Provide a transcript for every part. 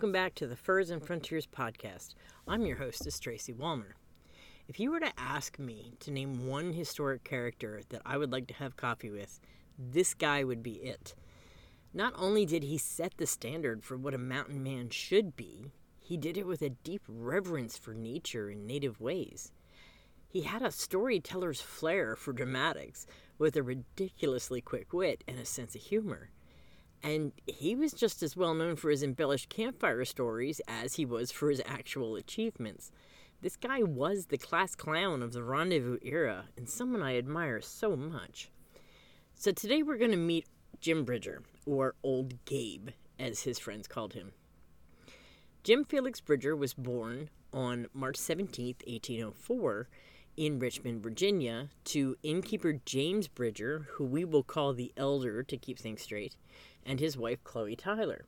welcome back to the Furs and Frontiers podcast. I'm your hostess, Tracy Walmer. If you were to ask me to name one historic character that I would like to have coffee with, this guy would be it. Not only did he set the standard for what a mountain man should be, he did it with a deep reverence for nature and native ways. He had a storyteller's flair for dramatics, with a ridiculously quick wit and a sense of humor. And he was just as well known for his embellished campfire stories as he was for his actual achievements. This guy was the class clown of the rendezvous era, and someone I admire so much. So today we're going to meet Jim Bridger, or Old Gabe, as his friends called him. Jim Felix Bridger was born on March 17, 1804, in Richmond, Virginia, to innkeeper James Bridger, who we will call the Elder to keep things straight, and his wife Chloe Tyler.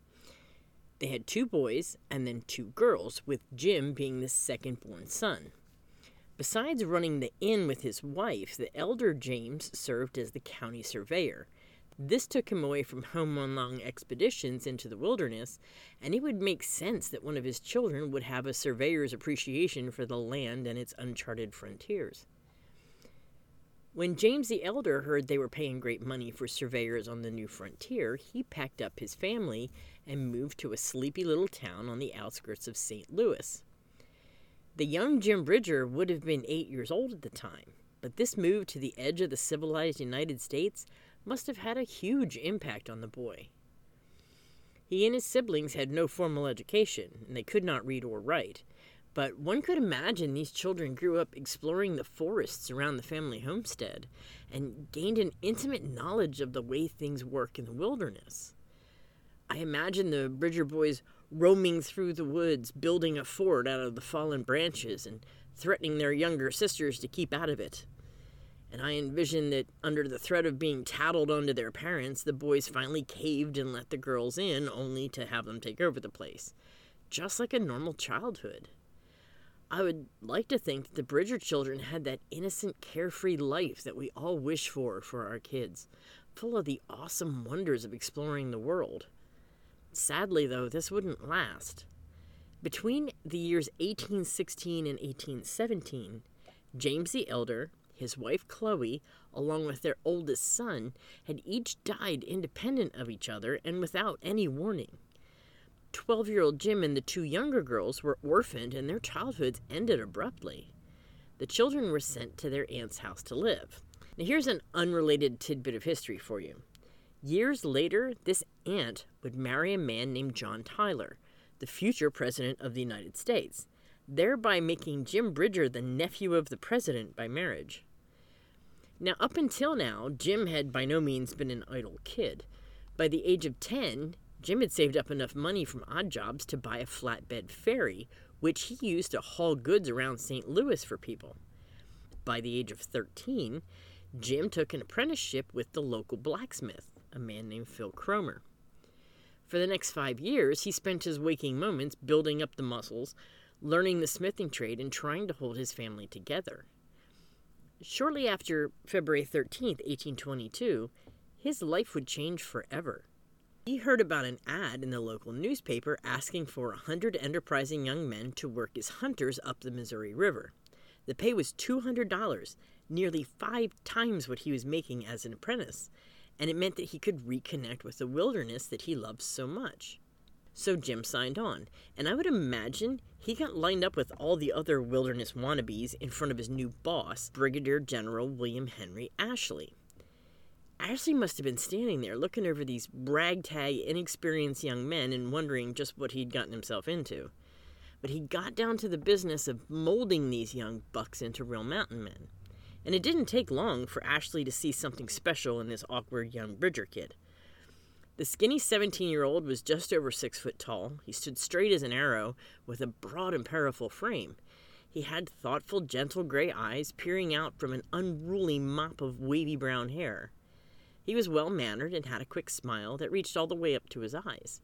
They had two boys and then two girls, with Jim being the second born son. Besides running the inn with his wife, the elder James served as the county surveyor. This took him away from home on long expeditions into the wilderness, and it would make sense that one of his children would have a surveyor's appreciation for the land and its uncharted frontiers. When James the Elder heard they were paying great money for surveyors on the new frontier, he packed up his family and moved to a sleepy little town on the outskirts of St. Louis. The young Jim Bridger would have been eight years old at the time, but this move to the edge of the civilized United States must have had a huge impact on the boy. He and his siblings had no formal education, and they could not read or write, but one could imagine these children grew up exploring the forests around the family homestead and gained an intimate knowledge of the way things work in the wilderness. I imagine the Bridger boys roaming through the woods, building a fort out of the fallen branches and threatening their younger sisters to keep out of it. And I envision that under the threat of being tattled onto their parents, the boys finally caved and let the girls in, only to have them take over the place. Just like a normal childhood. I would like to think that the Bridger children had that innocent, carefree life that we all wish for for our kids, full of the awesome wonders of exploring the world. Sadly, though, this wouldn't last. Between the years 1816 and 1817, James the Elder, his wife Chloe, along with their oldest son, had each died independent of each other and without any warning. Twelve year old Jim and the two younger girls were orphaned and their childhoods ended abruptly. The children were sent to their aunt's house to live. Now, here's an unrelated tidbit of history for you. Years later, this aunt would marry a man named John Tyler, the future president of the United States, thereby making Jim Bridger the nephew of the president by marriage. Now, up until now, Jim had by no means been an idle kid. By the age of 10, Jim had saved up enough money from odd jobs to buy a flatbed ferry, which he used to haul goods around St. Louis for people. By the age of 13, Jim took an apprenticeship with the local blacksmith, a man named Phil Cromer. For the next five years, he spent his waking moments building up the muscles, learning the smithing trade, and trying to hold his family together. Shortly after February 13, 1822, his life would change forever. He heard about an ad in the local newspaper asking for a hundred enterprising young men to work as hunters up the Missouri River. The pay was $200, nearly five times what he was making as an apprentice, and it meant that he could reconnect with the wilderness that he loved so much. So Jim signed on, and I would imagine he got lined up with all the other wilderness wannabes in front of his new boss, Brigadier General William Henry Ashley. Ashley must have been standing there looking over these ragtag, inexperienced young men and wondering just what he'd gotten himself into. But he got down to the business of molding these young bucks into real mountain men. And it didn't take long for Ashley to see something special in this awkward young Bridger kid. The skinny 17 year old was just over six foot tall. He stood straight as an arrow with a broad and powerful frame. He had thoughtful, gentle gray eyes peering out from an unruly mop of wavy brown hair. He was well mannered and had a quick smile that reached all the way up to his eyes.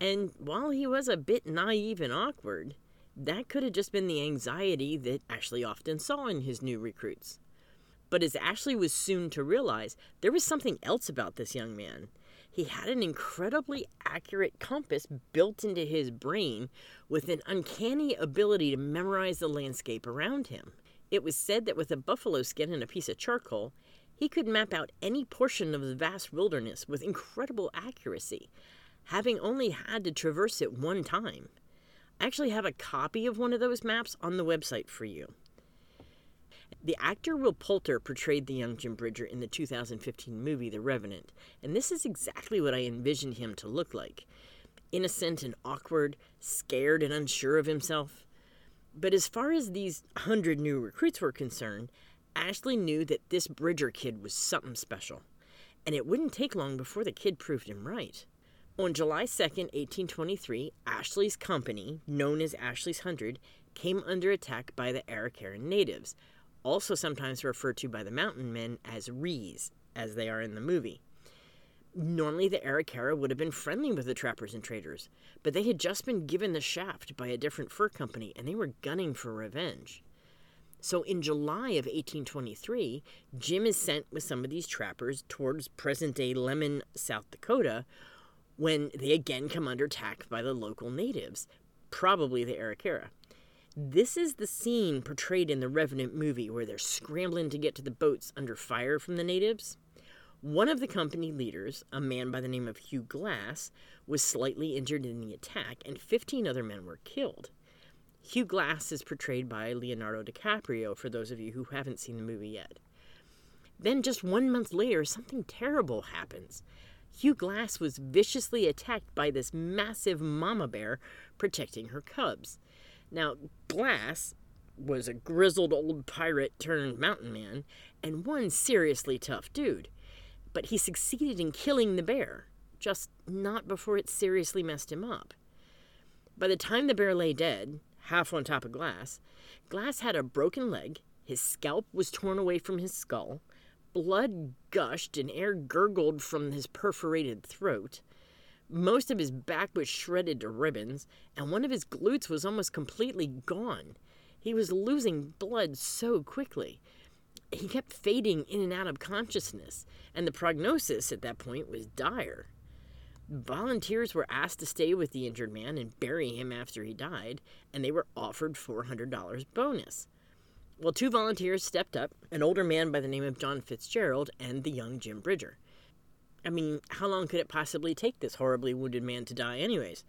And while he was a bit naive and awkward, that could have just been the anxiety that Ashley often saw in his new recruits. But as Ashley was soon to realize, there was something else about this young man. he had an incredibly accurate compass built into his brain with an uncanny ability to memorize the landscape around him. It was said that with a buffalo skin and a piece of charcoal, he could map out any portion of the vast wilderness with incredible accuracy, having only had to traverse it one time. I actually have a copy of one of those maps on the website for you. The actor Will Poulter portrayed the young Jim Bridger in the 2015 movie The Revenant, and this is exactly what I envisioned him to look like innocent and awkward, scared and unsure of himself. But as far as these hundred new recruits were concerned, Ashley knew that this Bridger kid was something special, and it wouldn't take long before the kid proved him right. On July 2nd, 1823, Ashley's company, known as Ashley's Hundred, came under attack by the Arakaran natives, also sometimes referred to by the mountain men as Rees, as they are in the movie. Normally, the Arikara would have been friendly with the trappers and traders, but they had just been given the shaft by a different fur company and they were gunning for revenge. So in July of 1823, Jim is sent with some of these trappers towards present day Lemmon, South Dakota, when they again come under attack by the local natives, probably the Arikara. This is the scene portrayed in the Revenant movie where they're scrambling to get to the boats under fire from the natives. One of the company leaders, a man by the name of Hugh Glass, was slightly injured in the attack, and 15 other men were killed. Hugh Glass is portrayed by Leonardo DiCaprio, for those of you who haven't seen the movie yet. Then, just one month later, something terrible happens. Hugh Glass was viciously attacked by this massive mama bear protecting her cubs. Now, Glass was a grizzled old pirate turned mountain man and one seriously tough dude. But he succeeded in killing the bear, just not before it seriously messed him up. By the time the bear lay dead, half on top of Glass, Glass had a broken leg, his scalp was torn away from his skull, Blood gushed and air gurgled from his perforated throat. Most of his back was shredded to ribbons, and one of his glutes was almost completely gone. He was losing blood so quickly. He kept fading in and out of consciousness, and the prognosis at that point was dire. Volunteers were asked to stay with the injured man and bury him after he died, and they were offered $400 bonus. Well, two volunteers stepped up an older man by the name of John Fitzgerald and the young Jim Bridger. I mean, how long could it possibly take this horribly wounded man to die, anyways?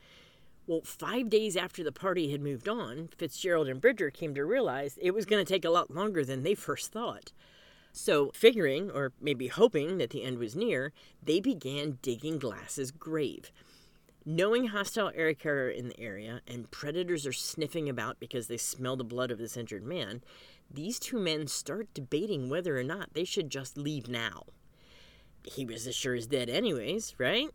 Well, five days after the party had moved on, Fitzgerald and Bridger came to realize it was going to take a lot longer than they first thought. So, figuring, or maybe hoping, that the end was near, they began digging Glass's grave. Knowing hostile Arikara are in the area and predators are sniffing about because they smell the blood of this injured man, these two men start debating whether or not they should just leave now. He was as sure as dead, anyways, right?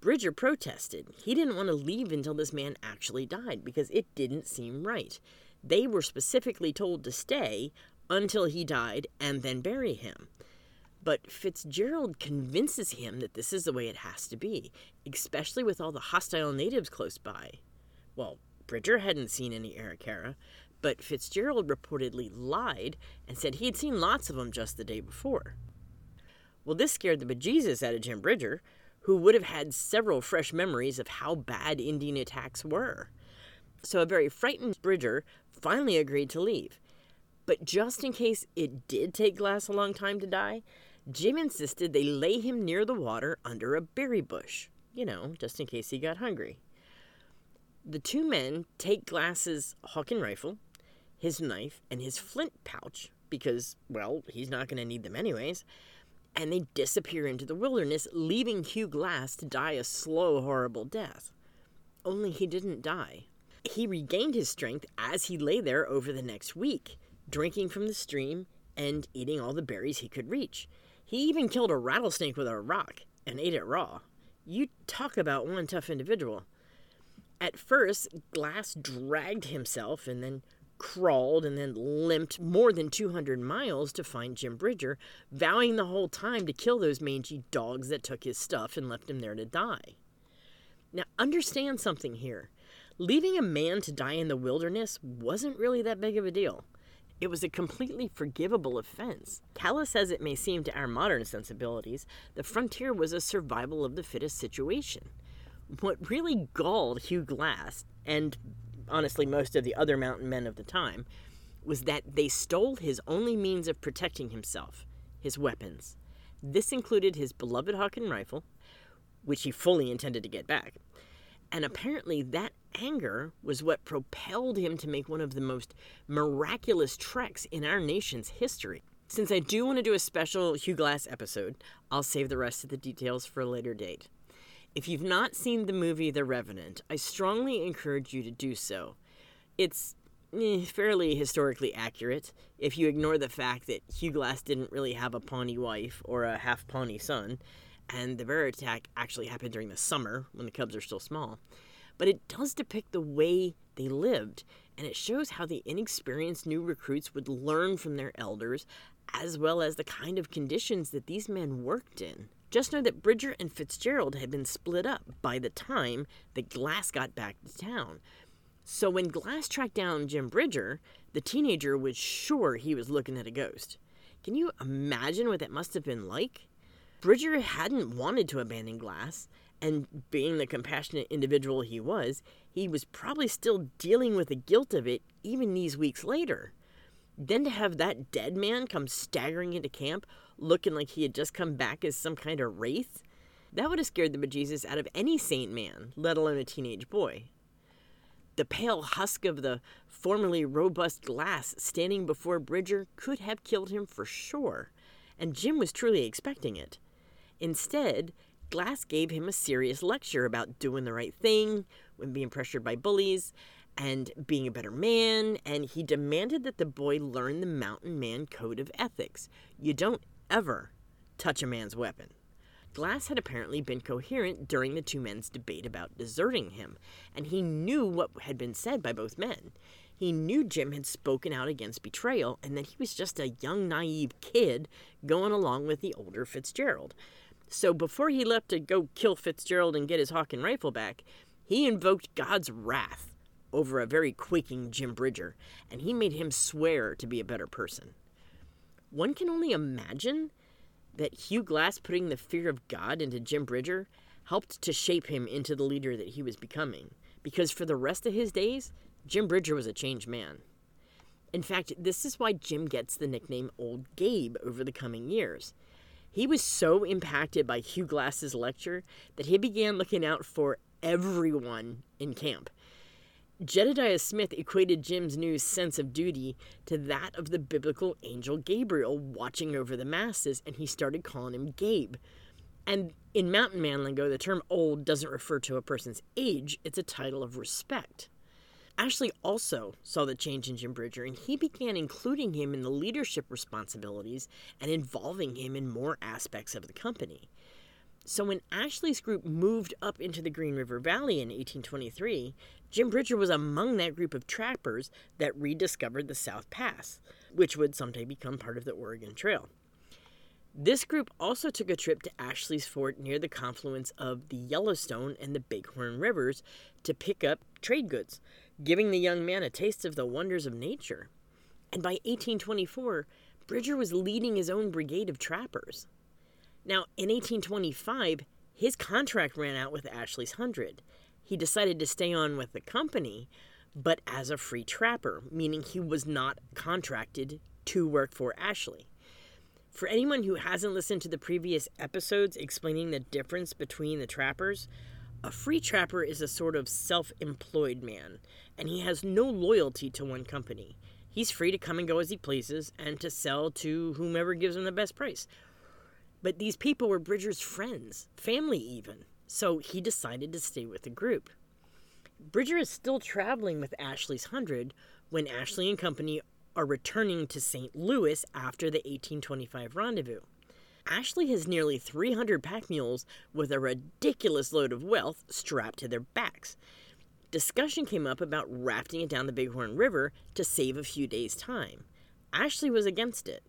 Bridger protested. He didn't want to leave until this man actually died because it didn't seem right. They were specifically told to stay until he died and then bury him. But Fitzgerald convinces him that this is the way it has to be, especially with all the hostile natives close by. Well, Bridger hadn't seen any Arikara, but Fitzgerald reportedly lied and said he had seen lots of them just the day before. Well, this scared the bejesus out of Jim Bridger, who would have had several fresh memories of how bad Indian attacks were. So a very frightened Bridger finally agreed to leave. But just in case it did take Glass a long time to die, Jim insisted they lay him near the water under a berry bush, you know, just in case he got hungry. The two men take Glass's Hawken rifle his knife, and his flint pouch, because, well, he's not going to need them anyways, and they disappear into the wilderness, leaving Hugh Glass to die a slow, horrible death. Only he didn't die. He regained his strength as he lay there over the next week, drinking from the stream and eating all the berries he could reach. He even killed a rattlesnake with a rock and ate it raw. You talk about one tough individual. At first, Glass dragged himself and then crawled and then limped more than 200 miles to find Jim Bridger, vowing the whole time to kill those mangy dogs that took his stuff and left him there to die. Now, understand something here. Leaving a man to die in the wilderness wasn't really that big of a deal. It was a completely forgivable offense. Callous as it may seem to our modern sensibilities, the frontier was a survival of the fittest situation. What really galled Hugh Glass, and honestly most of the other mountain men of the time, was that they stole his only means of protecting himself his weapons. This included his beloved Hawken rifle, which he fully intended to get back. And apparently, that anger was what propelled him to make one of the most miraculous treks in our nation's history. Since I do want to do a special Hugh Glass episode, I'll save the rest of the details for a later date. If you've not seen the movie The Revenant, I strongly encourage you to do so. It's eh, fairly historically accurate if you ignore the fact that Hugh Glass didn't really have a Pawnee wife or a half Pawnee son, and the bear attack actually happened during the summer when the cubs are still small. But it does depict the way they lived, and it shows how the inexperienced new recruits would learn from their elders, as well as the kind of conditions that these men worked in. Just know that Bridger and Fitzgerald had been split up by the time that Glass got back to town. So when Glass tracked down Jim Bridger, the teenager was sure he was looking at a ghost. Can you imagine what that must have been like? Bridger hadn't wanted to abandon Glass, and being the compassionate individual he was, he was probably still dealing with the guilt of it even these weeks later. Then to have that dead man come staggering into camp looking like he had just come back as some kind of wraith, that would have scared the bejesus out of any saint man, let alone a teenage boy. The pale husk of the formerly robust glass standing before Bridger could have killed him for sure, and Jim was truly expecting it. Instead, Glass gave him a serious lecture about doing the right thing when being pressured by bullies and being a better man, and he demanded that the boy learn the mountain man code of ethics. You don't ever touch a man's weapon. Glass had apparently been coherent during the two men's debate about deserting him, and he knew what had been said by both men. He knew Jim had spoken out against betrayal and that he was just a young, naive kid going along with the older Fitzgerald. So before he left to go kill Fitzgerald and get his Hawken rifle back, he invoked God's wrath over a very quaking Jim Bridger, and he made him swear to be a better person. One can only imagine that Hugh Glass putting the fear of God into Jim Bridger helped to shape him into the leader that he was becoming, because for the rest of his days, Jim Bridger was a changed man. In fact, this is why Jim gets the nickname Old Gabe over the coming years. He was so impacted by Hugh Glass's lecture that he began looking out for everyone in camp. Jedediah Smith equated Jim's new sense of duty to that of the biblical angel Gabriel watching over the masses, and he started calling him Gabe. And in mountain man lingo, the term old doesn't refer to a person's age, it's a title of respect. Ashley also saw the change in Jim Bridger, and he began including him in the leadership responsibilities and involving him in more aspects of the company. So when Ashley's group moved up into the Green River Valley in 1823, Jim Bridger was among that group of trappers that rediscovered the South Pass, which would someday become part of the Oregon Trail. This group also took a trip to Ashley's Fort near the confluence of the Yellowstone and the Bighorn Rivers to pick up trade goods, giving the young man a taste of the wonders of nature. And by 1824, Bridger was leading his own brigade of trappers. Now, in 1825, his contract ran out with Ashley's Hundred. He decided to stay on with the company, but as a free trapper, meaning he was not contracted to work for Ashley. For anyone who hasn't listened to the previous episodes explaining the difference between the trappers, a free trapper is a sort of self employed man, and he has no loyalty to one company. He's free to come and go as he pleases and to sell to whomever gives him the best price, but these people were Bridger's friends, family even, so he decided to stay with the group. Bridger is still traveling with Ashley's Hundred when Ashley and company are returning to St. Louis after the 1825 rendezvous. Ashley has nearly 300 pack mules with a ridiculous load of wealth strapped to their backs. Discussion came up about rafting it down the Bighorn River to save a few days' time. Ashley was against it.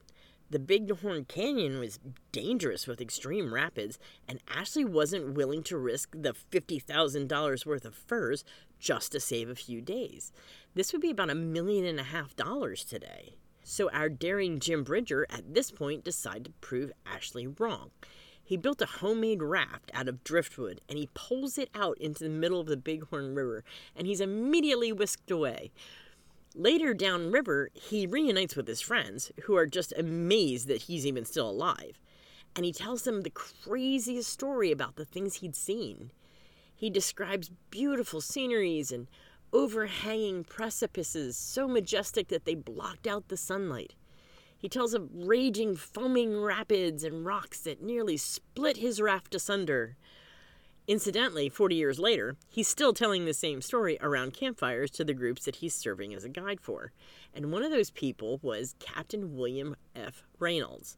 The Bighorn Canyon was dangerous with extreme rapids, and Ashley wasn't willing to risk the $50,000 worth of furs just to save a few days. This would be about a million and a half dollars today. So our daring Jim Bridger at this point decided to prove Ashley wrong. He built a homemade raft out of driftwood and he pulls it out into the middle of the Bighorn River and he's immediately whisked away. Later downriver, he reunites with his friends who are just amazed that he's even still alive. And he tells them the craziest story about the things he'd seen. He describes beautiful sceneries and overhanging precipices so majestic that they blocked out the sunlight. He tells of raging, foaming rapids and rocks that nearly split his raft asunder. Incidentally, 40 years later, he's still telling the same story around campfires to the groups that he's serving as a guide for. And one of those people was Captain William F. Reynolds,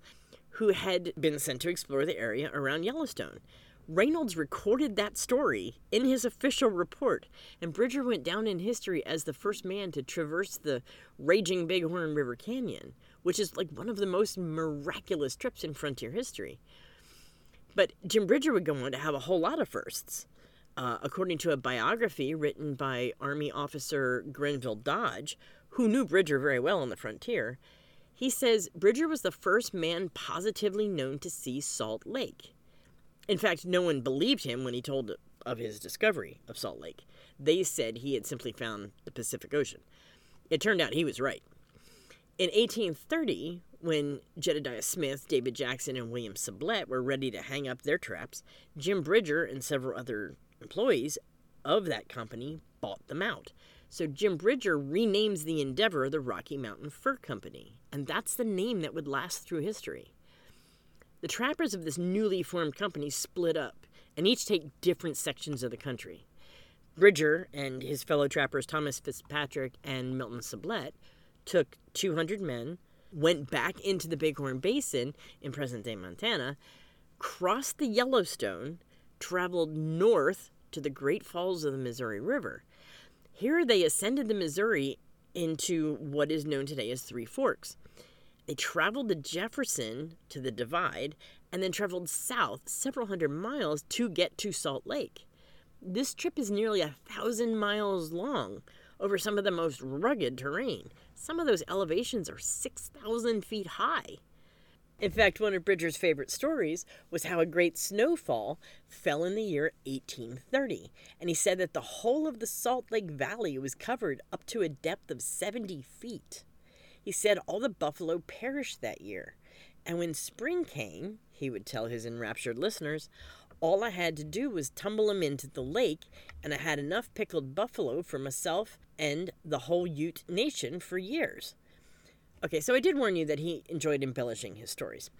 who had been sent to explore the area around Yellowstone. Reynolds recorded that story in his official report, and Bridger went down in history as the first man to traverse the raging Bighorn River Canyon, which is like one of the most miraculous trips in frontier history. But Jim Bridger would go on to have a whole lot of firsts. Uh, according to a biography written by Army officer Grenville Dodge, who knew Bridger very well on the frontier, he says Bridger was the first man positively known to see Salt Lake. In fact, no one believed him when he told of his discovery of Salt Lake. They said he had simply found the Pacific Ocean. It turned out he was right. In 1830, when Jedediah Smith, David Jackson, and William Sublette were ready to hang up their traps, Jim Bridger and several other employees of that company bought them out. So Jim Bridger renames the endeavor the Rocky Mountain Fur Company, and that's the name that would last through history. The trappers of this newly formed company split up and each take different sections of the country. Bridger and his fellow trappers Thomas Fitzpatrick and Milton Sublette took 200 men, went back into the Bighorn Basin in present day Montana, crossed the Yellowstone, traveled north to the Great Falls of the Missouri River. Here they ascended the Missouri into what is known today as Three Forks. They traveled to Jefferson to the Divide and then traveled south several hundred miles to get to Salt Lake. This trip is nearly a thousand miles long over some of the most rugged terrain. Some of those elevations are 6,000 feet high. In fact, one of Bridger's favorite stories was how a great snowfall fell in the year 1830. And he said that the whole of the Salt Lake Valley was covered up to a depth of 70 feet. He said all the buffalo perished that year. And when spring came, he would tell his enraptured listeners, all I had to do was tumble them into the lake, and I had enough pickled buffalo for myself and the whole Ute nation for years. Okay, so I did warn you that he enjoyed embellishing his stories.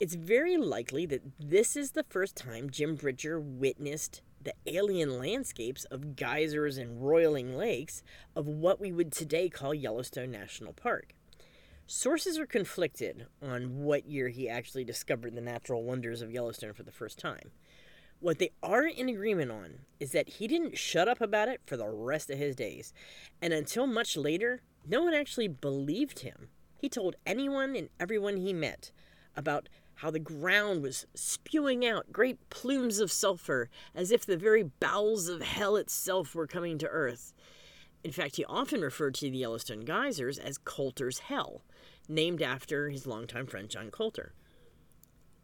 It's very likely that this is the first time Jim Bridger witnessed the alien landscapes of geysers and roiling lakes of what we would today call Yellowstone National Park. Sources are conflicted on what year he actually discovered the natural wonders of Yellowstone for the first time. What they are in agreement on is that he didn't shut up about it for the rest of his days, and until much later, no one actually believed him. He told anyone and everyone he met about how the ground was spewing out great plumes of sulfur as if the very bowels of hell itself were coming to earth. In fact, he often referred to the Yellowstone geysers as Colter's Hell, named after his longtime friend John Colter.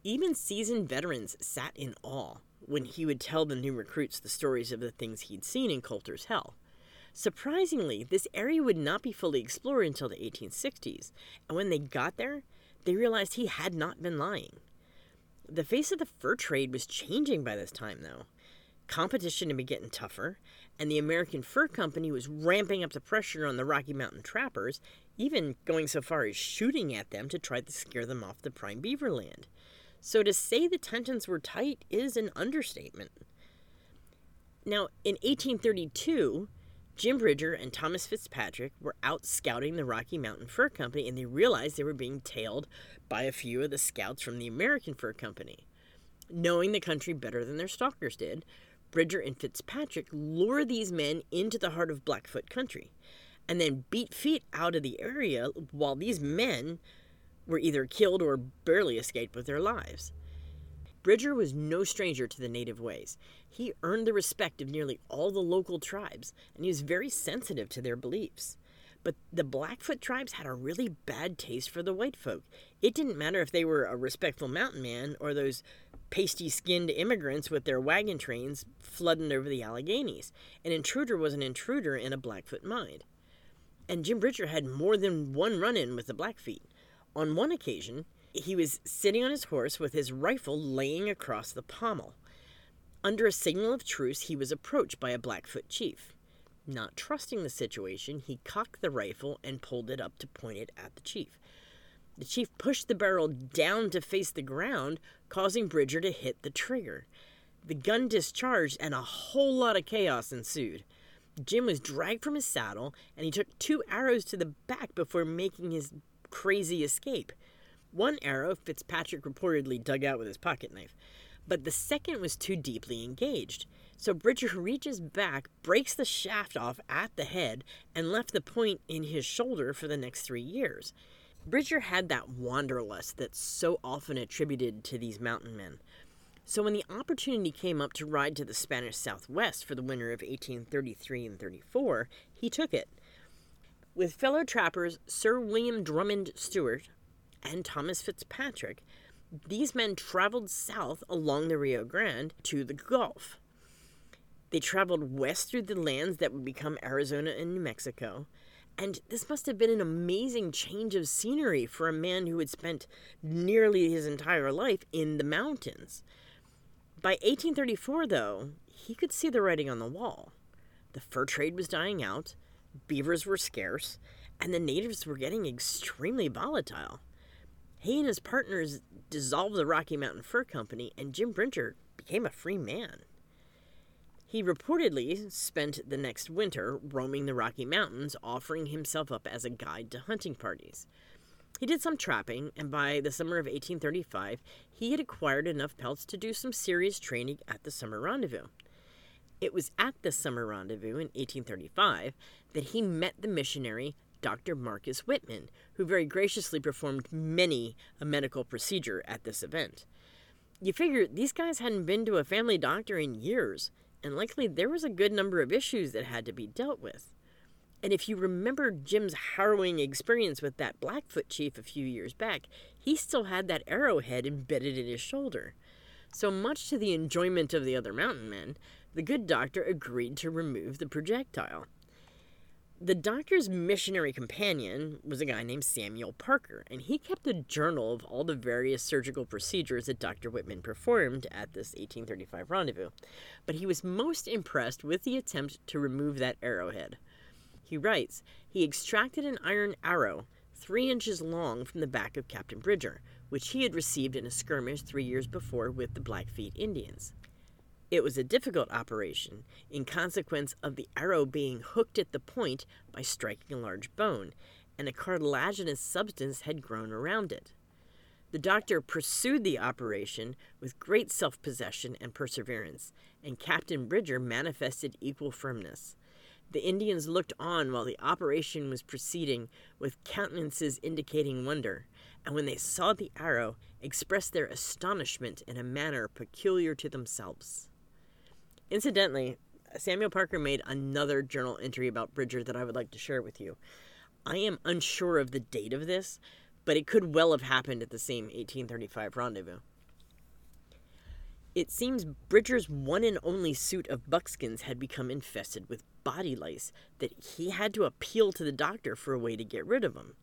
Even seasoned veterans sat in awe when he would tell the new recruits the stories of the things he'd seen in Colter's Hell. Surprisingly, this area would not be fully explored until the 1860s, and when they got there, they realized he had not been lying. The face of the fur trade was changing by this time, though. Competition had been getting tougher, and the American Fur Company was ramping up the pressure on the Rocky Mountain trappers, even going so far as shooting at them to try to scare them off the prime beaver land. So to say the tensions were tight is an understatement. Now, in 1832, Jim Bridger and Thomas Fitzpatrick were out scouting the Rocky Mountain Fur Company and they realized they were being tailed by a few of the scouts from the American Fur Company. Knowing the country better than their stalkers did, Bridger and Fitzpatrick lure these men into the heart of Blackfoot country and then beat feet out of the area while these men were either killed or barely escaped with their lives. Bridger was no stranger to the native ways. He earned the respect of nearly all the local tribes, and he was very sensitive to their beliefs. But the Blackfoot tribes had a really bad taste for the white folk. It didn't matter if they were a respectful mountain man or those pasty skinned immigrants with their wagon trains flooding over the Alleghenies. An intruder was an intruder in a Blackfoot mind. And Jim Bridger had more than one run in with the Blackfeet. On one occasion, he was sitting on his horse with his rifle laying across the pommel. Under a signal of truce, he was approached by a Blackfoot chief. Not trusting the situation, he cocked the rifle and pulled it up to point it at the chief. The chief pushed the barrel down to face the ground, causing Bridger to hit the trigger. The gun discharged, and a whole lot of chaos ensued. Jim was dragged from his saddle, and he took two arrows to the back before making his crazy escape. One arrow Fitzpatrick reportedly dug out with his pocket knife but the second was too deeply engaged. So Bridger reaches back, breaks the shaft off at the head, and left the point in his shoulder for the next three years. Bridger had that wanderlust that's so often attributed to these mountain men. So when the opportunity came up to ride to the Spanish Southwest for the winter of 1833 and 34, he took it. With fellow trappers Sir William Drummond Stewart and Thomas Fitzpatrick, these men traveled south along the Rio Grande to the Gulf. They traveled west through the lands that would become Arizona and New Mexico. And this must have been an amazing change of scenery for a man who had spent nearly his entire life in the mountains. By 1834, though, he could see the writing on the wall. The fur trade was dying out, beavers were scarce, and the natives were getting extremely volatile. He and his partners dissolved the Rocky Mountain Fur Company, and Jim Bridger became a free man. He reportedly spent the next winter roaming the Rocky Mountains, offering himself up as a guide to hunting parties. He did some trapping, and by the summer of 1835, he had acquired enough pelts to do some serious training at the summer rendezvous. It was at the summer rendezvous in 1835 that he met the missionary Dr. Marcus Whitman, who very graciously performed many a medical procedure at this event. You figure these guys hadn't been to a family doctor in years, and likely there was a good number of issues that had to be dealt with. And if you remember Jim's harrowing experience with that Blackfoot chief a few years back, he still had that arrowhead embedded in his shoulder. So, much to the enjoyment of the other mountain men, the good doctor agreed to remove the projectile. The doctor's missionary companion was a guy named Samuel Parker, and he kept a journal of all the various surgical procedures that Dr. Whitman performed at this 1835 rendezvous. But he was most impressed with the attempt to remove that arrowhead. He writes, he extracted an iron arrow three inches long from the back of Captain Bridger, which he had received in a skirmish three years before with the Blackfeet Indians. It was a difficult operation in consequence of the arrow being hooked at the point by striking a large bone, and a cartilaginous substance had grown around it. The doctor pursued the operation with great self possession and perseverance, and Captain Bridger manifested equal firmness. The Indians looked on while the operation was proceeding with countenances indicating wonder, and when they saw the arrow, expressed their astonishment in a manner peculiar to themselves. Incidentally, Samuel Parker made another journal entry about Bridger that I would like to share with you. I am unsure of the date of this, but it could well have happened at the same 1835 rendezvous. It seems Bridger's one and only suit of buckskins had become infested with body lice that he had to appeal to the doctor for a way to get rid of them.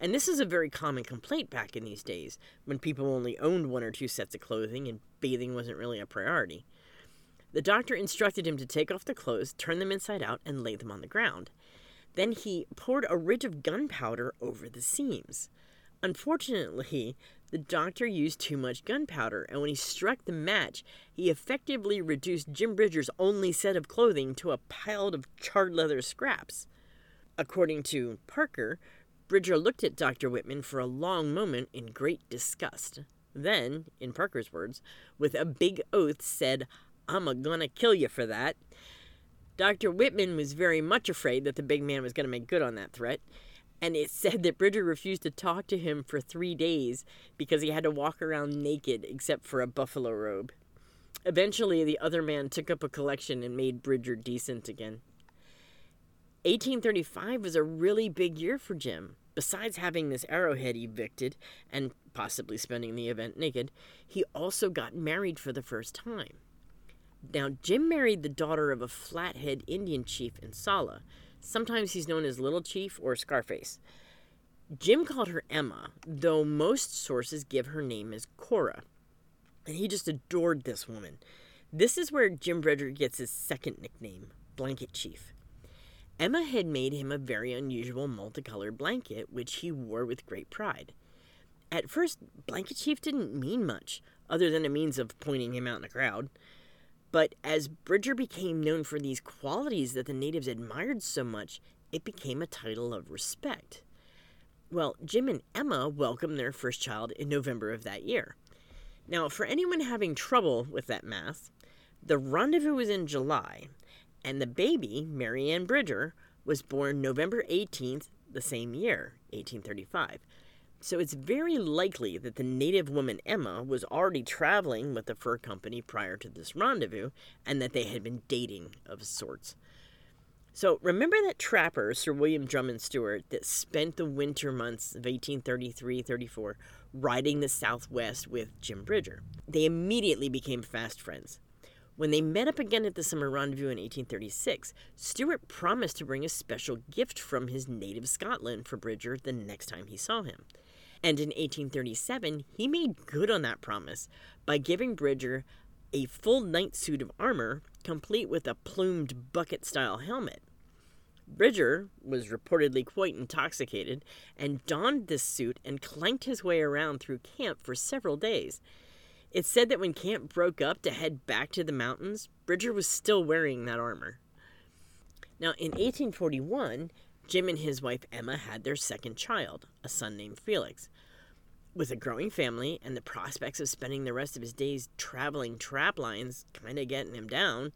And this is a very common complaint back in these days when people only owned one or two sets of clothing and bathing wasn't really a priority. The doctor instructed him to take off the clothes, turn them inside out, and lay them on the ground. Then he poured a ridge of gunpowder over the seams. Unfortunately, the doctor used too much gunpowder, and when he struck the match, he effectively reduced Jim Bridger's only set of clothing to a pile of charred leather scraps. According to Parker, Bridger looked at Dr. Whitman for a long moment in great disgust. Then, in Parker's words, with a big oath, said, I'm a gonna kill you for that. Dr. Whitman was very much afraid that the big man was going to make good on that threat, and it said that Bridger refused to talk to him for three days because he had to walk around naked except for a buffalo robe. Eventually, the other man took up a collection and made Bridger decent again. 1835 was a really big year for Jim. Besides having this arrowhead evicted and possibly spending the event naked, he also got married for the first time. Now, Jim married the daughter of a flathead Indian chief Insala. Sometimes he's known as Little Chief or Scarface. Jim called her Emma, though most sources give her name as Cora. And he just adored this woman. This is where Jim Bridger gets his second nickname, Blanket Chief. Emma had made him a very unusual multicolored blanket, which he wore with great pride. At first, Blanket Chief didn't mean much, other than a means of pointing him out in a crowd. But as Bridger became known for these qualities that the natives admired so much, it became a title of respect. Well, Jim and Emma welcomed their first child in November of that year. Now, for anyone having trouble with that math, the rendezvous was in July, and the baby, Marianne Bridger, was born November 18th the same year, 1835. So it's very likely that the native woman Emma was already traveling with the fur company prior to this rendezvous and that they had been dating of sorts. So remember that trapper, Sir William Drummond Stewart, that spent the winter months of 1833 34 riding the Southwest with Jim Bridger. They immediately became fast friends. When they met up again at the summer rendezvous in 1836, Stewart promised to bring a special gift from his native Scotland for Bridger the next time he saw him. And in 1837, he made good on that promise by giving Bridger a full knight suit of armor, complete with a plumed bucket style helmet. Bridger was reportedly quite intoxicated and donned this suit and clanked his way around through camp for several days. It's said that when camp broke up to head back to the mountains, Bridger was still wearing that armor. Now, in 1841, Jim and his wife Emma had their second child, a son named Felix. With a growing family and the prospects of spending the rest of his days traveling trap lines kind of getting him down,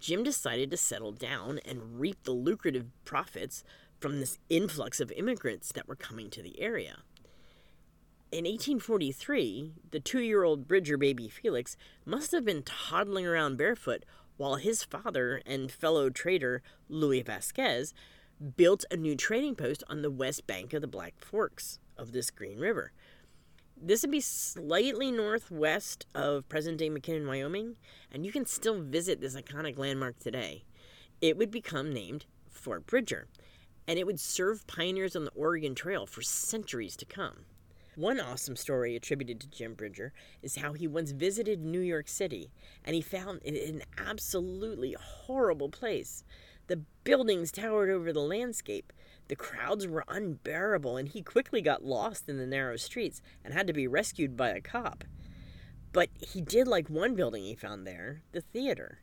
Jim decided to settle down and reap the lucrative profits from this influx of immigrants that were coming to the area. In 1843, the two year old Bridger baby Felix must have been toddling around barefoot while his father and fellow trader Louis Vasquez built a new trading post on the west bank of the Black Forks of this Green River. This would be slightly northwest of present day McKinnon, Wyoming, and you can still visit this iconic landmark today. It would become named Fort Bridger, and it would serve pioneers on the Oregon Trail for centuries to come. One awesome story attributed to Jim Bridger is how he once visited New York City and he found it an absolutely horrible place. The buildings towered over the landscape. The crowds were unbearable, and he quickly got lost in the narrow streets and had to be rescued by a cop. But he did like one building he found there the theater.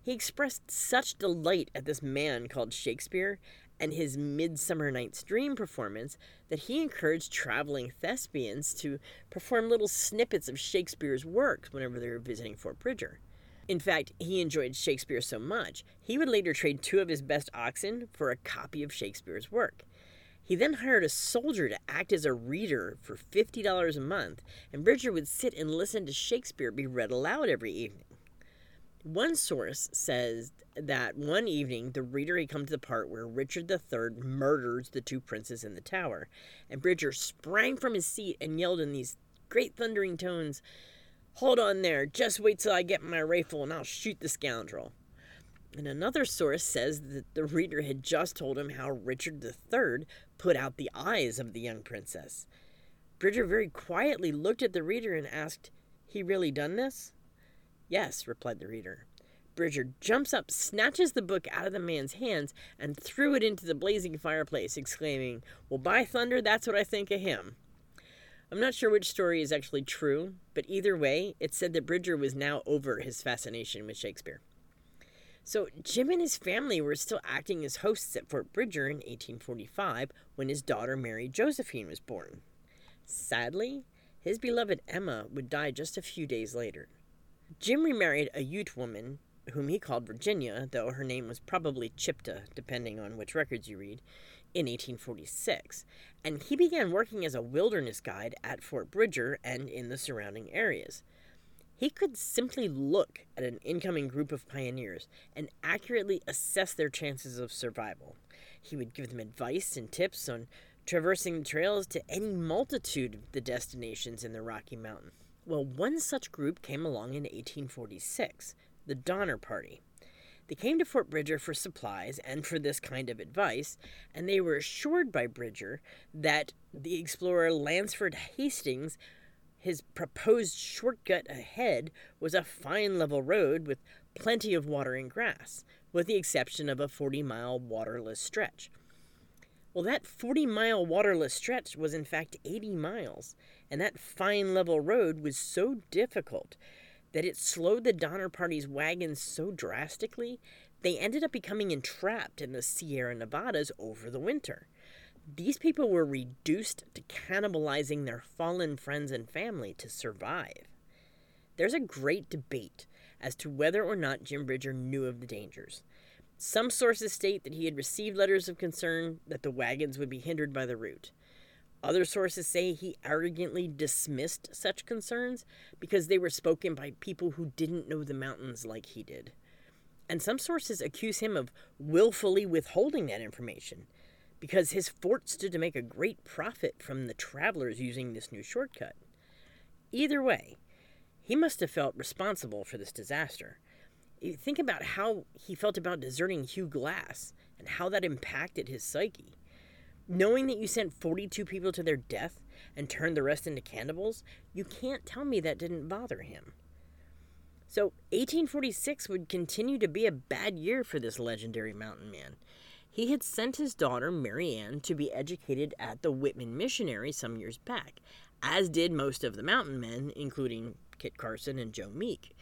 He expressed such delight at this man called Shakespeare and his Midsummer Night's Dream performance that he encouraged traveling thespians to perform little snippets of Shakespeare's works whenever they were visiting Fort Bridger. In fact, he enjoyed Shakespeare so much, he would later trade two of his best oxen for a copy of Shakespeare's work. He then hired a soldier to act as a reader for $50 a month, and Bridger would sit and listen to Shakespeare be read aloud every evening. One source says that one evening the reader had come to the part where Richard III murders the two princes in the tower, and Bridger sprang from his seat and yelled in these great thundering tones, Hold on there, just wait till I get my rifle and I'll shoot the scoundrel. And another source says that the reader had just told him how Richard III put out the eyes of the young princess. Bridger very quietly looked at the reader and asked, He really done this? Yes, replied the reader. Bridger jumps up, snatches the book out of the man's hands, and threw it into the blazing fireplace, exclaiming, Well, by thunder, that's what I think of him. I'm not sure which story is actually true, but either way, it said that Bridger was now over his fascination with Shakespeare. So, Jim and his family were still acting as hosts at Fort Bridger in 1845 when his daughter Mary Josephine was born. Sadly, his beloved Emma would die just a few days later. Jim remarried a Ute woman, whom he called Virginia, though her name was probably Chipta, depending on which records you read, in 1846, and he began working as a wilderness guide at Fort Bridger and in the surrounding areas. He could simply look at an incoming group of pioneers and accurately assess their chances of survival. He would give them advice and tips on traversing the trails to any multitude of the destinations in the Rocky Mountain. Well, one such group came along in 1846, the Donner Party. They came to Fort Bridger for supplies and for this kind of advice, and they were assured by Bridger that the explorer Lansford Hastings, his proposed shortcut ahead, was a fine level road with plenty of water and grass, with the exception of a 40 mile waterless stretch. Well, that 40 mile waterless stretch was in fact 80 miles, and that fine level road was so difficult that it slowed the Donner Party's wagons so drastically, they ended up becoming entrapped in the Sierra Nevadas over the winter. These people were reduced to cannibalizing their fallen friends and family to survive. There's a great debate as to whether or not Jim Bridger knew of the dangers. Some sources state that he had received letters of concern that the wagons would be hindered by the route. Other sources say he arrogantly dismissed such concerns because they were spoken by people who didn't know the mountains like he did. And some sources accuse him of willfully withholding that information because his fort stood to make a great profit from the travelers using this new shortcut. Either way, he must have felt responsible for this disaster. Think about how he felt about deserting Hugh Glass and how that impacted his psyche. Knowing that you sent 42 people to their death and turned the rest into cannibals, you can't tell me that didn't bother him. So, 1846 would continue to be a bad year for this legendary mountain man. He had sent his daughter, Mary Ann, to be educated at the Whitman Missionary some years back, as did most of the mountain men, including Kit Carson and Joe Meek.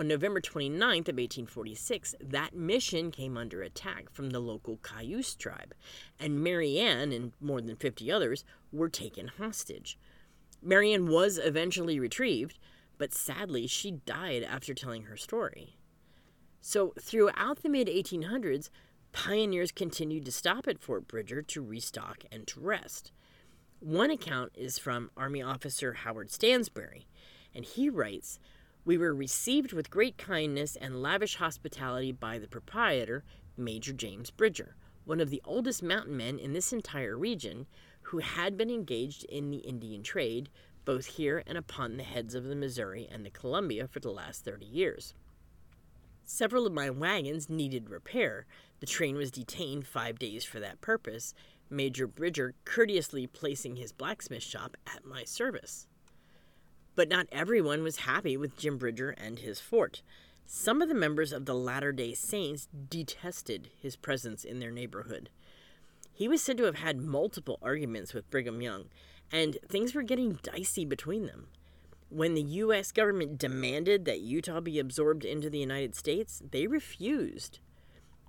On November 29th of 1846, that mission came under attack from the local Cayuse tribe, and Mary Ann and more than 50 others were taken hostage. Mary Ann was eventually retrieved, but sadly she died after telling her story. So, throughout the mid 1800s, pioneers continued to stop at Fort Bridger to restock and to rest. One account is from Army officer Howard Stansbury, and he writes we were received with great kindness and lavish hospitality by the proprietor, Major James Bridger, one of the oldest mountain men in this entire region, who had been engaged in the Indian trade, both here and upon the heads of the Missouri and the Columbia for the last 30 years. Several of my wagons needed repair. The train was detained five days for that purpose, Major Bridger courteously placing his blacksmith shop at my service. But not everyone was happy with Jim Bridger and his fort. Some of the members of the Latter day Saints detested his presence in their neighborhood. He was said to have had multiple arguments with Brigham Young, and things were getting dicey between them. When the U.S. government demanded that Utah be absorbed into the United States, they refused.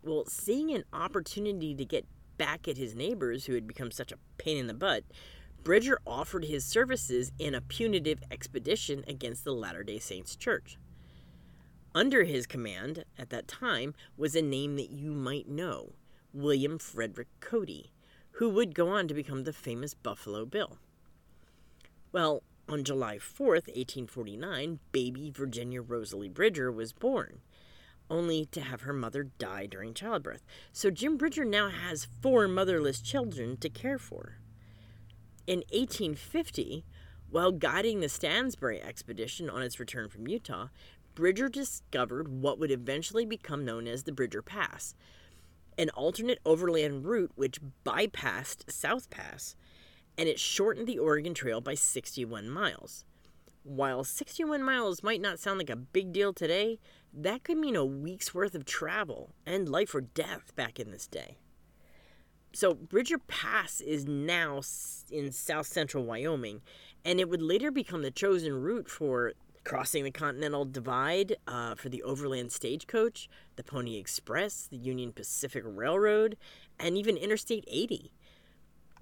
Well, seeing an opportunity to get back at his neighbors who had become such a pain in the butt, Bridger offered his services in a punitive expedition against the Latter day Saints Church. Under his command at that time was a name that you might know William Frederick Cody, who would go on to become the famous Buffalo Bill. Well, on July 4th, 1849, baby Virginia Rosalie Bridger was born, only to have her mother die during childbirth. So Jim Bridger now has four motherless children to care for. In 1850, while guiding the Stansbury expedition on its return from Utah, Bridger discovered what would eventually become known as the Bridger Pass, an alternate overland route which bypassed South Pass, and it shortened the Oregon Trail by 61 miles. While 61 miles might not sound like a big deal today, that could mean a week's worth of travel and life or death back in this day so Bridger Pass is now in south central Wyoming, and it would later become the chosen route for crossing the Continental Divide uh, for the Overland Stagecoach, the Pony Express, the Union Pacific Railroad, and even Interstate 80.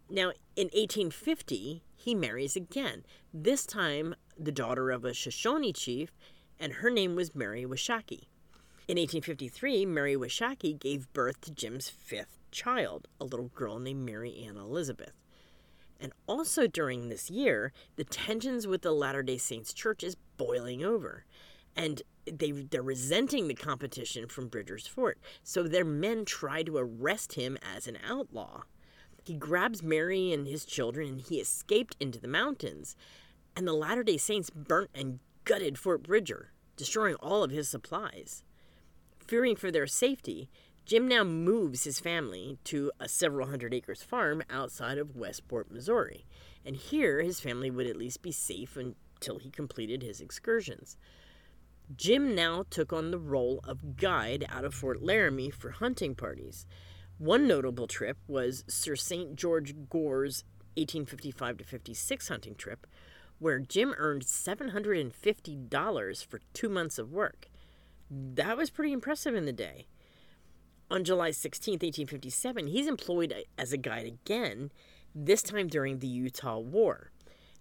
Now, in 1850, he marries again, this time the daughter of a Shoshone chief, and her name was Mary Washakie. In 1853, Mary Washakie gave birth to Jim's fifth child, a little girl named Mary Ann Elizabeth. And also during this year, the tensions with the Latter day Saints Church is boiling over. And they, they're resenting the competition from Bridger's fort. So their men try to arrest him as an outlaw. He grabs Mary and his children and he escaped into the mountains. And the Latter day Saints burnt and gutted Fort Bridger, destroying all of his supplies. Fearing for their safety, Jim now moves his family to a several hundred acres farm outside of Westport, Missouri. And here his family would at least be safe until he completed his excursions. Jim now took on the role of guide out of Fort Laramie for hunting parties. One notable trip was Sir St. George Gore's 1855 to 56 hunting trip, where Jim earned $750 for two months of work. That was pretty impressive in the day. On July 16, 1857, he's employed as a guide again, this time during the Utah War.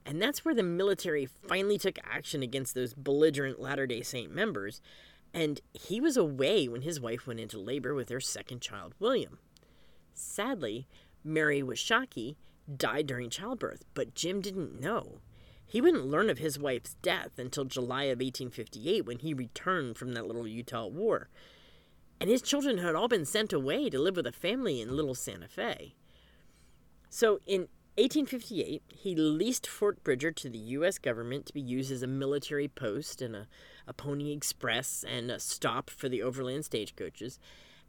And that's where the military finally took action against those belligerent Latter day Saint members. And he was away when his wife went into labor with their second child, William. Sadly, Mary Washakie died during childbirth, but Jim didn't know. He wouldn't learn of his wife's death until July of 1858 when he returned from that little Utah war. And his children had all been sent away to live with a family in Little Santa Fe. So in 1858, he leased Fort Bridger to the U.S. government to be used as a military post and a, a pony express and a stop for the overland stagecoaches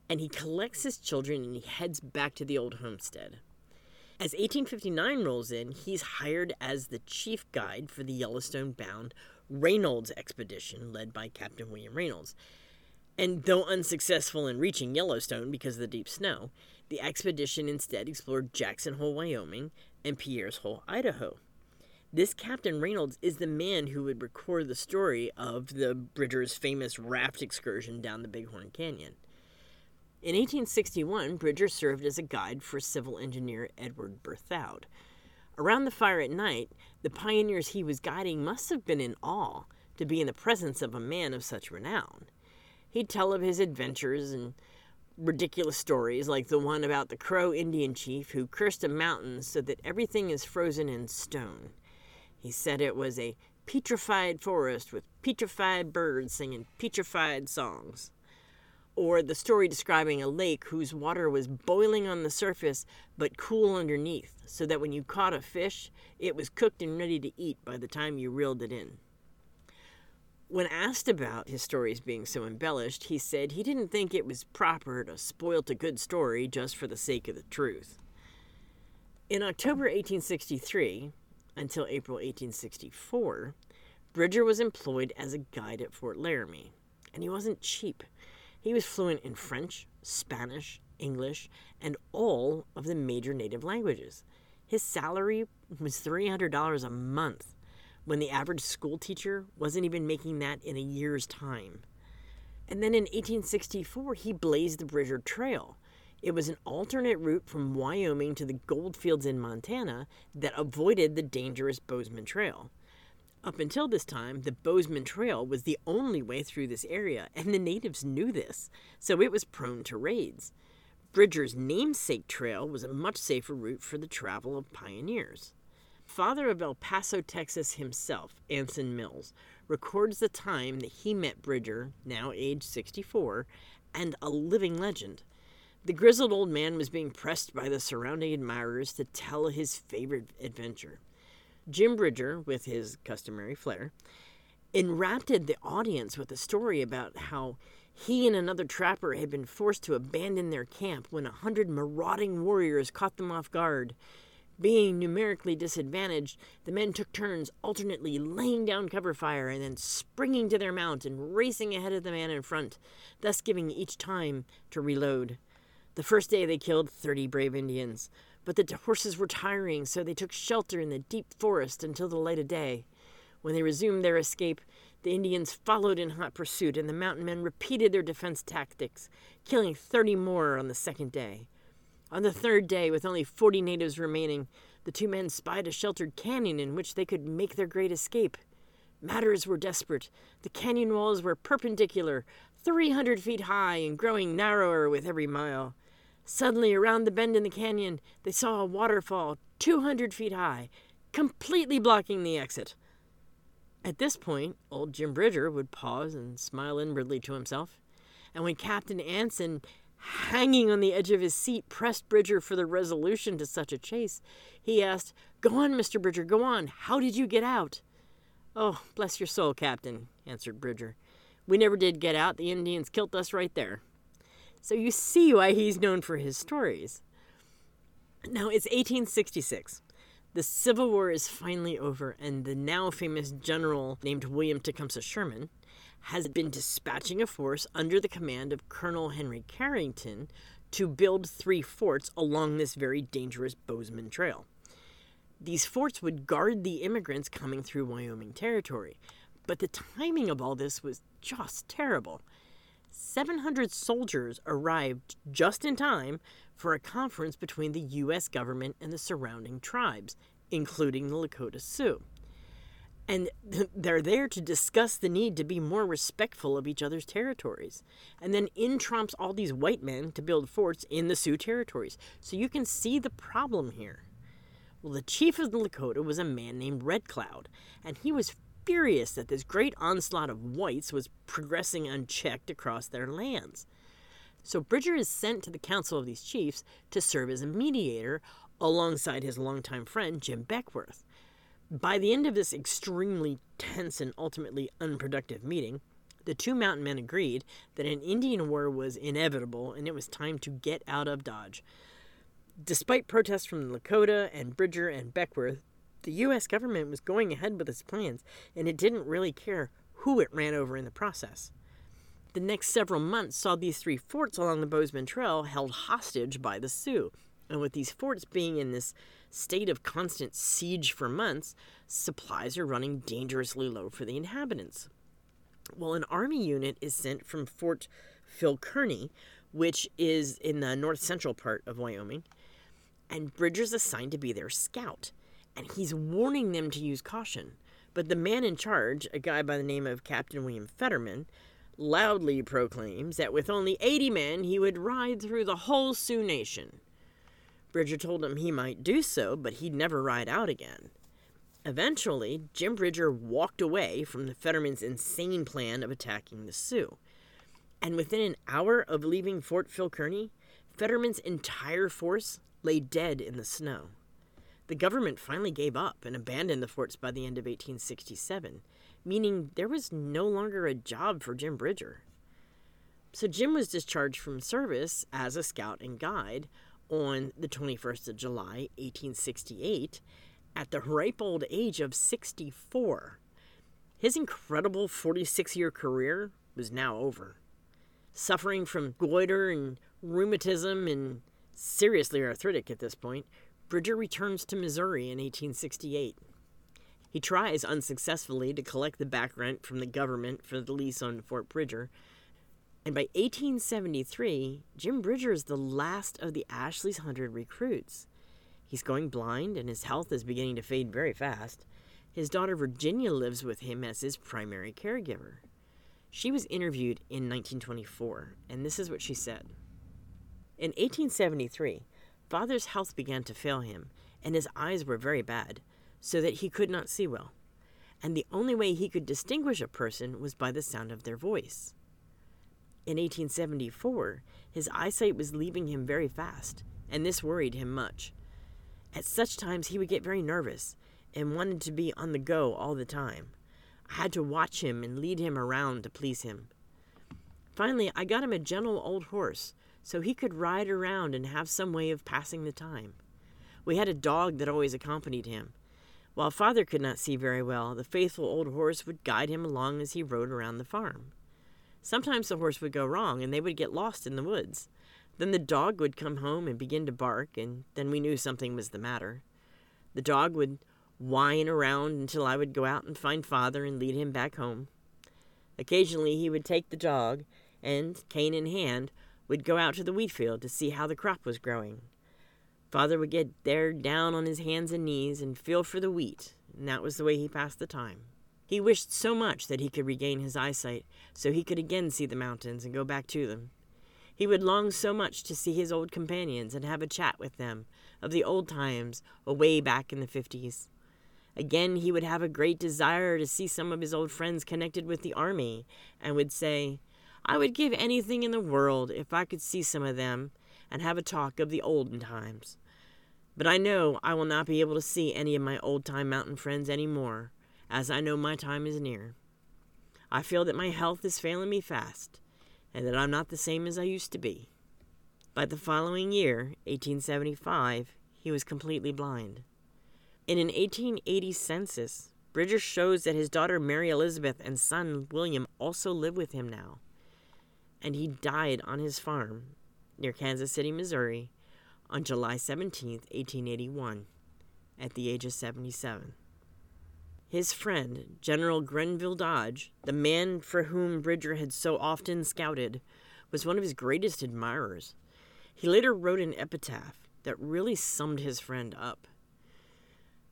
and he collects his children and he heads back to the old homestead. As 1859 rolls in, he's hired as the chief guide for the Yellowstone bound Raynolds expedition led by Captain William Raynolds. And though unsuccessful in reaching Yellowstone because of the deep snow, the expedition instead explored Jackson Hole, Wyoming, and Pierre's Hole, Idaho. This Captain Raynolds is the man who would record the story of the Bridger's famous raft excursion down the Bighorn Canyon. In 1861, Bridger served as a guide for civil engineer Edward Berthoud. Around the fire at night, the pioneers he was guiding must have been in awe to be in the presence of a man of such renown. He'd tell of his adventures and ridiculous stories like the one about the Crow Indian chief who cursed a mountain so that everything is frozen in stone. He said it was a petrified forest with petrified birds singing petrified songs or the story describing a lake whose water was boiling on the surface but cool underneath, so that when you caught a fish, it was cooked and ready to eat by the time you reeled it in. When asked about his stories being so embellished, he said he didn't think it was proper to spoilt a good story just for the sake of the truth. In October 1863 until April 1864, Bridger was employed as a guide at Fort Laramie, and he wasn't cheap. He was fluent in French, Spanish, English, and all of the major native languages. His salary was $300 a month when the average school teacher wasn't even making that in a year's time. And then in 1864, he blazed the Bridger Trail. It was an alternate route from Wyoming to the goldfields in Montana that avoided the dangerous Bozeman Trail. Up until this time, the Bozeman Trail was the only way through this area, and the natives knew this, so it was prone to raids. Bridger's namesake trail was a much safer route for the travel of pioneers. Father of El Paso, Texas himself, Anson Mills, records the time that he met Bridger, now age 64, and a living legend. The grizzled old man was being pressed by the surrounding admirers to tell his favorite adventure. Jim Bridger, with his customary flair, enraptured the audience with a story about how he and another trapper had been forced to abandon their camp when a hundred marauding warriors caught them off guard. Being numerically disadvantaged, the men took turns alternately laying down cover fire and then springing to their mount and racing ahead of the man in front, thus giving each time to reload. The first day they killed 30 brave Indians. But the horses were tiring, so they took shelter in the deep forest until the light of day. When they resumed their escape, the Indians followed in hot pursuit, and the mountain men repeated their defense tactics, killing 30 more on the second day. On the third day, with only 40 natives remaining, the two men spied a sheltered canyon in which they could make their great escape. Matters were desperate. The canyon walls were perpendicular, 300 feet high, and growing narrower with every mile. Suddenly, around the bend in the canyon, they saw a waterfall 200 feet high, completely blocking the exit. At this point, old Jim Bridger would pause and smile inwardly to himself. And when Captain Anson, hanging on the edge of his seat, pressed Bridger for the resolution to such a chase, he asked, Go on, Mr. Bridger, go on. How did you get out? Oh, bless your soul, Captain, answered Bridger. We never did get out. The Indians killed us right there. So you see why he's known for his stories. Now, it's 1866. The Civil War is finally over, and the now famous general named William Tecumseh Sherman has been dispatching a force under the command of Colonel Henry Carrington to build three forts along this very dangerous Bozeman Trail. These forts would guard the immigrants coming through Wyoming Territory, but the timing of all this was just terrible. 700 soldiers arrived just in time for a conference between the U.S. government and the surrounding tribes, including the Lakota Sioux. And they're there to discuss the need to be more respectful of each other's territories. And then in trumps all these white men to build forts in the Sioux territories. So you can see the problem here. Well, the chief of the Lakota was a man named Red Cloud, and he was furious that this great onslaught of whites was progressing unchecked across their lands. So Bridger is sent to the council of these chiefs to serve as a mediator alongside his longtime friend Jim Beckwourth. By the end of this extremely tense and ultimately unproductive meeting, the two mountain men agreed that an Indian war was inevitable and it was time to get out of Dodge. Despite protests from the Lakota and Bridger and Beckwourth, the U.S. government was going ahead with its plans, and it didn't really care who it ran over in the process. The next several months saw these three forts along the Bozeman Trail held hostage by the Sioux. And with these forts being in this state of constant siege for months, supplies are running dangerously low for the inhabitants. Well, an army unit is sent from Fort Phil Kearny, which is in the north central part of Wyoming, and Bridger's assigned to be their scout and he's warning them to use caution. But the man in charge, a guy by the name of Captain William Fetterman, loudly proclaims that with only 80 men he would ride through the whole Sioux nation. Bridger told him he might do so, but he'd never ride out again. Eventually, Jim Bridger walked away from the Fetterman's insane plan of attacking the Sioux. And within an hour of leaving Fort Phil Kearny, Fetterman's entire force lay dead in the snow. The government finally gave up and abandoned the forts by the end of 1867, meaning there was no longer a job for Jim Bridger. So Jim was discharged from service as a scout and guide on the 21st of July, 1868, at the ripe old age of 64. His incredible 46 year career was now over. Suffering from goiter and rheumatism and seriously arthritic at this point, Bridger returns to Missouri in 1868. He tries unsuccessfully to collect the back rent from the government for the lease on Fort Bridger. And by 1873, Jim Bridger is the last of the Ashley's Hundred recruits. He's going blind and his health is beginning to fade very fast. His daughter Virginia lives with him as his primary caregiver. She was interviewed in 1924, and this is what she said. In 1873, Father's health began to fail him, and his eyes were very bad, so that he could not see well. And the only way he could distinguish a person was by the sound of their voice. In 1874, his eyesight was leaving him very fast, and this worried him much. At such times, he would get very nervous and wanted to be on the go all the time. I had to watch him and lead him around to please him. Finally, I got him a gentle old horse so he could ride around and have some way of passing the time. We had a dog that always accompanied him. While father could not see very well, the faithful old horse would guide him along as he rode around the farm. Sometimes the horse would go wrong and they would get lost in the woods. Then the dog would come home and begin to bark, and then we knew something was the matter. The dog would whine around until I would go out and find father and lead him back home. Occasionally he would take the dog and, cane in hand, would go out to the wheat field to see how the crop was growing. Father would get there down on his hands and knees and feel for the wheat, and that was the way he passed the time. He wished so much that he could regain his eyesight so he could again see the mountains and go back to them. He would long so much to see his old companions and have a chat with them of the old times away back in the fifties. Again, he would have a great desire to see some of his old friends connected with the army and would say, I would give anything in the world if I could see some of them and have a talk of the olden times. But I know I will not be able to see any of my old time mountain friends any more, as I know my time is near. I feel that my health is failing me fast, and that I'm not the same as I used to be. By the following year, 1875, he was completely blind. In an 1880 census, Bridger shows that his daughter Mary Elizabeth and son William also live with him now. And he died on his farm near Kansas City, Missouri, on July 17, 1881, at the age of 77. His friend, General Grenville Dodge, the man for whom Bridger had so often scouted, was one of his greatest admirers. He later wrote an epitaph that really summed his friend up.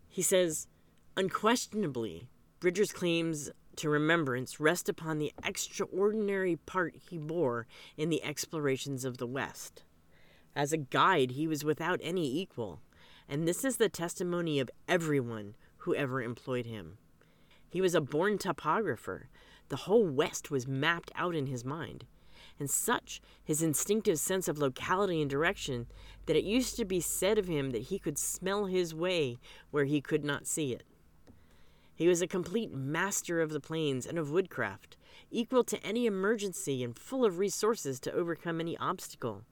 He says, Unquestionably, Bridger's claims to remembrance rest upon the extraordinary part he bore in the explorations of the West. As a guide, he was without any equal, and this is the testimony of everyone who ever employed him. He was a born topographer. The whole West was mapped out in his mind, and such his instinctive sense of locality and direction that it used to be said of him that he could smell his way where he could not see it. He was a complete master of the plains and of woodcraft, equal to any emergency and full of resources to overcome any obstacle.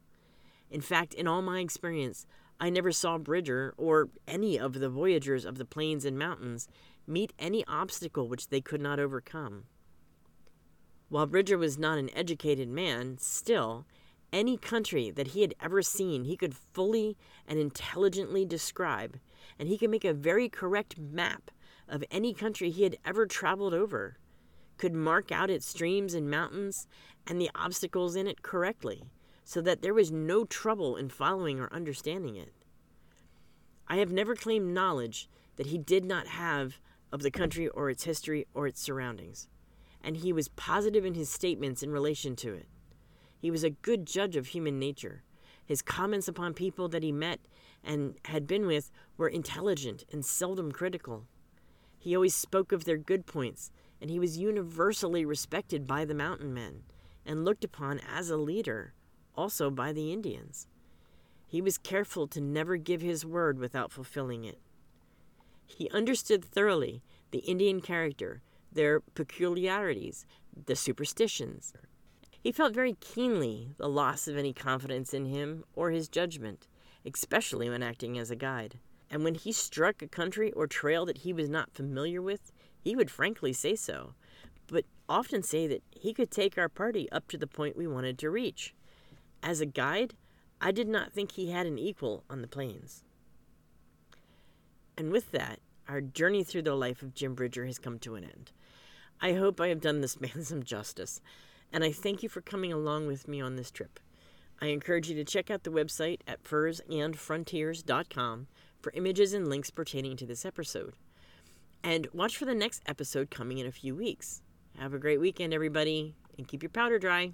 In fact, in all my experience, I never saw Bridger or any of the voyagers of the plains and mountains meet any obstacle which they could not overcome. While Bridger was not an educated man, still, any country that he had ever seen he could fully and intelligently describe, and he could make a very correct map of any country he had ever traveled over, could mark out its streams and mountains and the obstacles in it correctly so that there was no trouble in following or understanding it. I have never claimed knowledge that he did not have of the country or its history or its surroundings, and he was positive in his statements in relation to it. He was a good judge of human nature. His comments upon people that he met and had been with were intelligent and seldom critical. He always spoke of their good points, and he was universally respected by the mountain men and looked upon as a leader also by the Indians. He was careful to never give his word without fulfilling it. He understood thoroughly the Indian character, their peculiarities, the superstitions. He felt very keenly the loss of any confidence in him or his judgment, especially when acting as a guide. And when he struck a country or trail that he was not familiar with, he would frankly say so, but often say that he could take our party up to the point we wanted to reach. As a guide, I did not think he had an equal on the plains. And with that, our journey through the life of Jim Bridger has come to an end. I hope I have done this man some justice, and I thank you for coming along with me on this trip. I encourage you to check out the website at fursandfrontiers.com for images and links pertaining to this episode. And watch for the next episode coming in a few weeks. Have a great weekend, everybody, and keep your powder dry.